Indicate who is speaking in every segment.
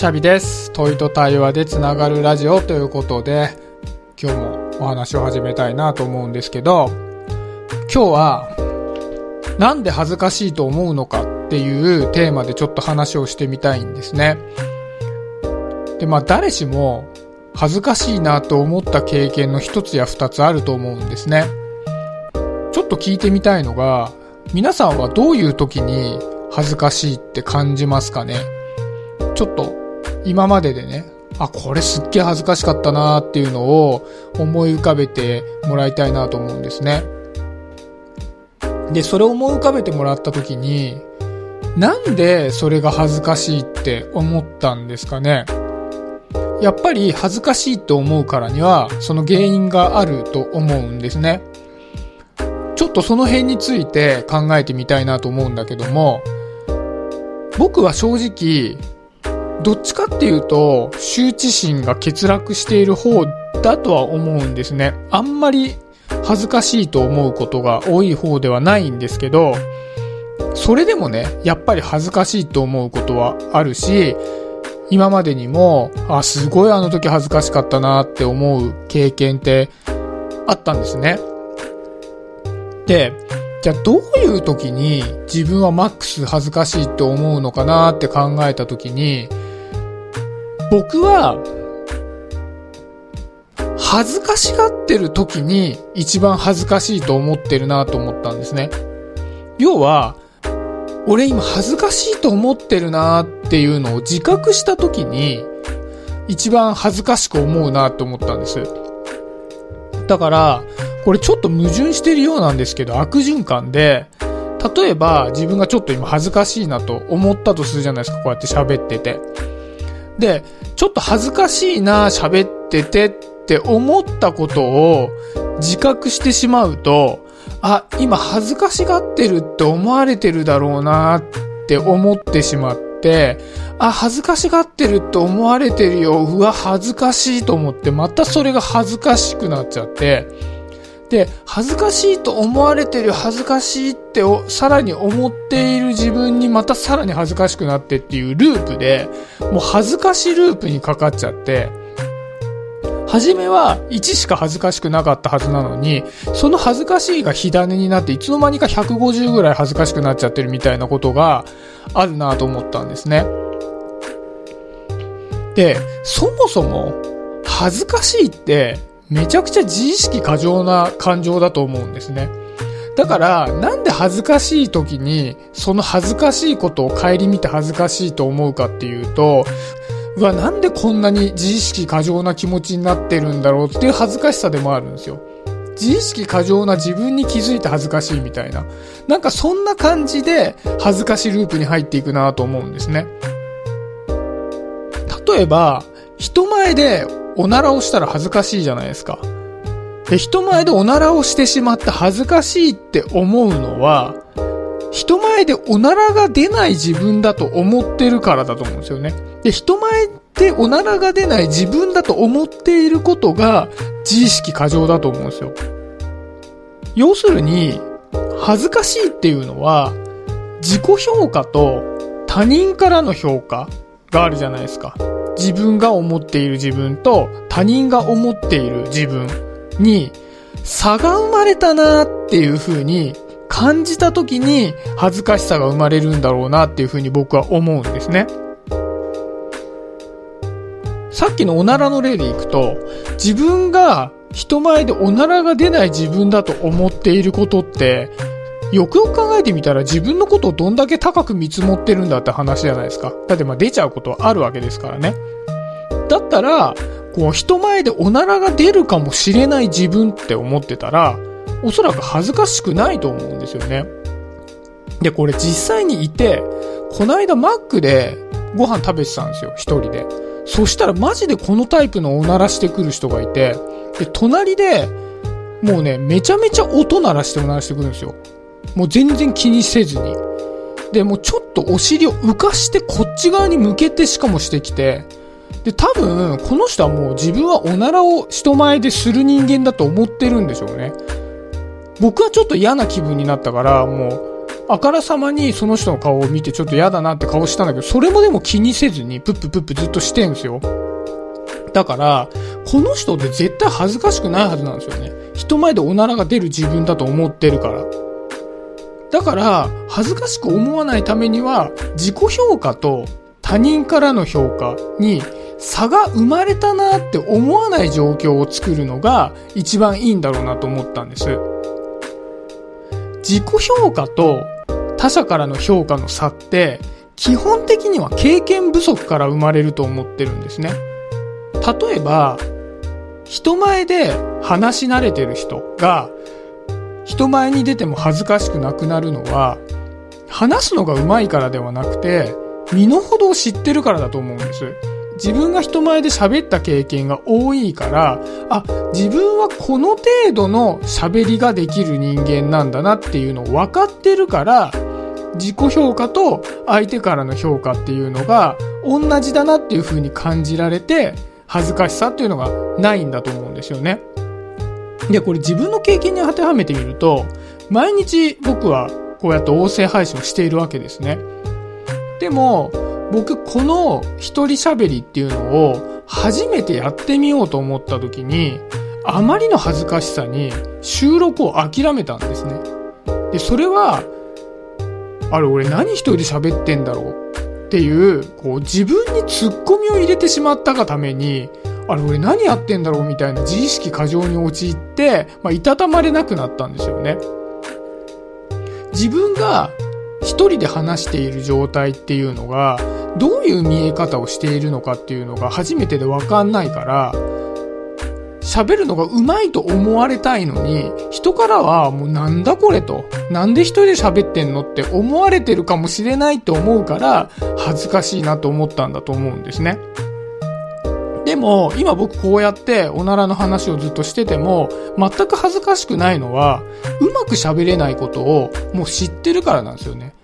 Speaker 1: シャビです。問いと対話でつながるラジオということで、今日もお話を始めたいなと思うんですけど、今日は、なんで恥ずかしいと思うのかっていうテーマでちょっと話をしてみたいんですね。で、まあ誰しも恥ずかしいなと思った経験の一つや二つあると思うんですね。ちょっと聞いてみたいのが、皆さんはどういう時に恥ずかしいって感じますかね？ちょっと今まででね、あ、これすっげえ恥ずかしかったなーっていうのを思い浮かべてもらいたいなと思うんですね。で、それを思い浮かべてもらった時に、なんでそれが恥ずかしいって思ったんですかね？やっぱり恥ずかしいと思うからには、その原因があると思うんですね。ちょっとその辺について考えてみたいなと思うんだけども、僕は正直、どっちかっていうと、羞恥心が欠落している方だとは思うんですね。あんまり恥ずかしいと思うことが多い方ではないんですけど、それでもね、やっぱり恥ずかしいと思うことはあるし、今までにも、あ、すごいあの時恥ずかしかったなって思う経験ってあったんですね。で、じゃあどういう時に自分はマックス恥ずかしいと思うのかなって考えた時に、僕は、恥ずかしがってる時に一番恥ずかしいと思ってるなと思ったんですね。要は、俺今恥ずかしいと思ってるなっていうのを自覚した時に一番恥ずかしく思うなと思ったんです。だから、これちょっと矛盾してるようなんですけど悪循環で、例えば自分がちょっと今恥ずかしいなと思ったとするじゃないですか、こうやって喋ってて。で、ちょっと恥ずかしいな、喋っててって思ったことを自覚してしまうと、あ、今恥ずかしがってるって思われてるだろうなって思ってしまって、あ、恥ずかしがってるって思われてるよ。うわ、恥ずかしいと思って、またそれが恥ずかしくなっちゃって、で、恥ずかしいと思われてる恥ずかしいってをさらに思っている自分にまたさらに恥ずかしくなってっていうループで、もう恥ずかしループにかかっちゃって、初めは1しか恥ずかしくなかったはずなのに、その恥ずかしいが火種になっていつの間にか150ぐらい恥ずかしくなっちゃってるみたいなことがあるなと思ったんですね。で、そもそも恥ずかしいってめちゃくちゃ自意識過剰な感情だと思うんですね。だから、なんで恥ずかしい時に、その恥ずかしいことを顧みて恥ずかしいと思うかっていうと、うわ、なんでこんなに自意識過剰な気持ちになってるんだろうっていう恥ずかしさでもあるんですよ。自意識過剰な自分に気づいて恥ずかしいみたいな。なんかそんな感じで恥ずかしループに入っていくなと思うんですね。例えば、人前でおならをしたら恥ずかしいじゃないですか。で、人前でおならをしてしまって恥ずかしいって思うのは、人前でおならが出ない自分だと思ってるからだと思うんですよね。で、人前でおならが出ない自分だと思っていることが自意識過剰だと思うんですよ。要するに、恥ずかしいっていうのは、自己評価と他人からの評価があるじゃないですか。自分が思っている自分と他人が思っている自分に差が生まれたなっていう風に感じた時に恥ずかしさが生まれるんだろうなっていう風に僕は思うんですね。さっきのおならの例でいくと、自分が人前でおならが出ない自分だと思っていることって、よくよく考えてみたら自分のことをどんだけ高く見積もってるんだって話じゃないですか。だってまあ出ちゃうことはあるわけですからね。だったら、こう人前でおならが出るかもしれない自分って思ってたら、おそらく恥ずかしくないと思うんですよね。で、これ実際にいて、この間マックでご飯食べてたんですよ、一人で。そしたらマジでこのタイプのおならしてくる人がいて、で、隣で、もうね、めちゃめちゃ音鳴らしておならしてくるんですよ。もう全然気にせずに。で、もうちょっとお尻を浮かしてこっち側に向けてしかもしてきて、で、多分、この人はもう自分はおならを人前でする人間だと思ってるんでしょうね。僕はちょっと嫌な気分になったから、もう、あからさまにその人の顔を見てちょっと嫌だなって顔したんだけど、それもでも気にせずにプッププップずっとしてんすよ。だから、この人って絶対恥ずかしくないはずなんですよね。人前でおならが出る自分だと思ってるから。だから、恥ずかしく思わないためには、自己評価と他人からの評価に差が生まれたなって思わない状況を作るのが一番いいんだろうなと思ったんです。自己評価と他者からの評価の差って基本的には経験不足から生まれると思ってるんですね。例えば、人前で話し慣れてる人が人前に出ても恥ずかしくなくなるのは話すのが上手いからではなくて身の程を知ってるからだと思うんです。自分が人前で喋った経験が多いから、あ、自分はこの程度の喋りができる人間なんだなっていうのを分かってるから、自己評価と相手からの評価っていうのが同じだなっていう風に感じられて、恥ずかしさっていうのがないんだと思うんですよね。で、これ自分の経験に当てはめてみると、毎日僕はこうやって音声配信をしているわけですね。でも、僕この一人喋りっていうのを初めてやってみようと思った時に、あまりの恥ずかしさに収録を諦めたんですね。で、それは、あれ俺何一人で喋ってんだろうっていう、こう自分にツッコミを入れてしまったがために、あれ俺何やってんだろうみたいな自意識過剰に陥って、まあ、いたたまれなくなったんですよね。自分が一人で話している状態っていうのが、どういう見え方をしているのかっていうのが初めてでわかんないから、喋るのが上手いと思われたいのに、人からはもうなんだこれと、なんで一人で喋ってんのって思われてるかもしれないって思うから、恥ずかしいなと思ったんだと思うんですね。も、今僕こうやっておならの話をずっとしてても、全く恥ずかしくないのは、うまく喋れないことをもう知ってるからなんですよね。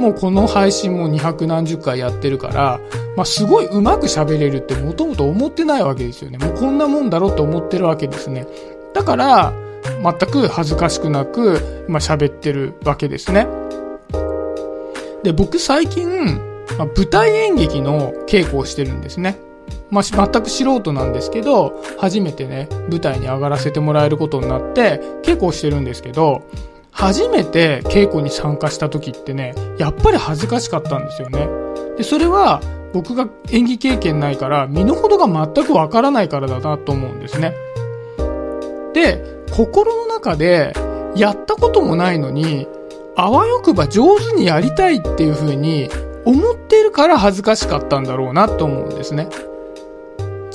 Speaker 1: もうこの配信も200何十回やってるから、まあ、すごいうまく喋れるってもともと思ってないわけですよね。もうこんなもんだろうと思ってるわけですね。だから、全く恥ずかしくなく、まあ、喋ってるわけですね。で、僕最近、まあ、舞台演劇の稽古をしてるんですね。まあ、全く素人なんですけど、初めてね、舞台に上がらせてもらえることになって、稽古をしてるんですけど、初めて稽古に参加した時ってね、やっぱり恥ずかしかったんですよね。で、それは僕が演技経験ないから身の程が全くわからないからだなと思うんですね。で、心の中でやったこともないのに、あわよくば上手にやりたいっていう風に思ってるから恥ずかしかったんだろうなと思うんですね。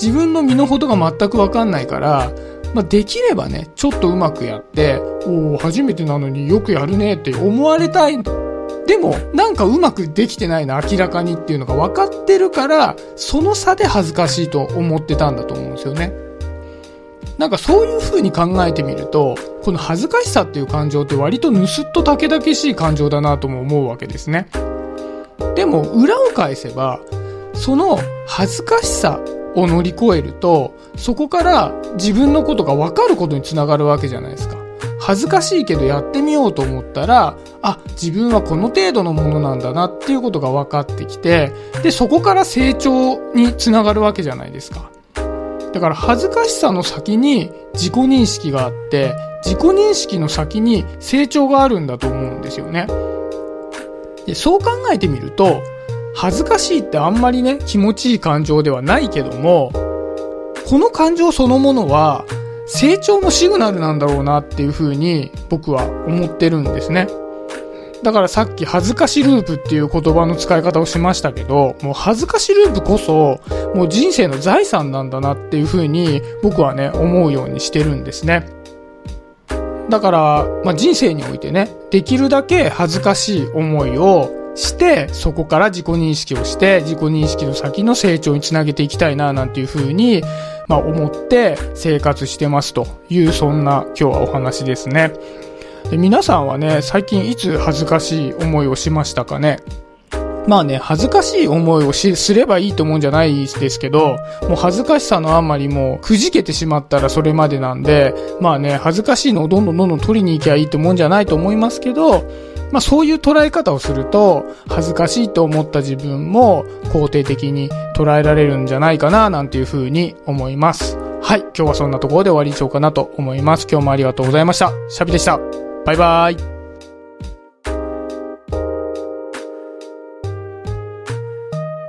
Speaker 1: 自分の身の程が全くわかんないから、まあ、できればね、ちょっとうまくやって、おお初めてなのによくやるねって思われたい。でも、なんかうまくできてないな、明らかにっていうのが分かってるから、その差で恥ずかしいと思ってたんだと思うんですよね。なんかそういう風に考えてみると、この恥ずかしさっていう感情って割と盗っとたけだけしい感情だなとも思うわけですね。でも、裏を返せば、その恥ずかしさを乗り越えると、そこから自分のことが分かることにつながるわけじゃないですか。恥ずかしいけどやってみようと思ったら、あ、自分はこの程度のものなんだなっていうことが分かってきて、で、そこから成長につながるわけじゃないですか。だから恥ずかしさの先に自己認識があって、自己認識の先に成長があるんだと思うんですよね。で、そう考えてみると、恥ずかしいってあんまりね、気持ちいい感情ではないけども、この感情そのものは、成長のシグナルなんだろうなっていう風に僕は思ってるんですね。だからさっき恥ずかしループっていう言葉の使い方をしましたけど、もう恥ずかしループこそ、もう人生の財産なんだなっていう風に僕はね、思うようにしてるんですね。だから、まあ、人生においてね、できるだけ恥ずかしい思いをして、そこから自己認識をして、自己認識の先の成長につなげていきたいな、なんていうふうに、まあ思って生活してますという、そんな今日はお話ですね。で皆さんはね、最近いつ恥ずかしい思いをしましたかね？まあね、恥ずかしい思いを、すればいいと思うんじゃないですけど、もう恥ずかしさのあんまりもう、くじけてしまったらそれまでなんで、まあね、恥ずかしいのをどんどんどんどん取りに行きゃいいと思うんじゃないと思いますけど、まあそういう捉え方をすると、恥ずかしいと思った自分も肯定的に捉えられるんじゃないかな、なんていうふうに思います。はい、今日はそんなところで終わりにしようかなと思います。今日もありがとうございました。シャビでした。バイバーイ。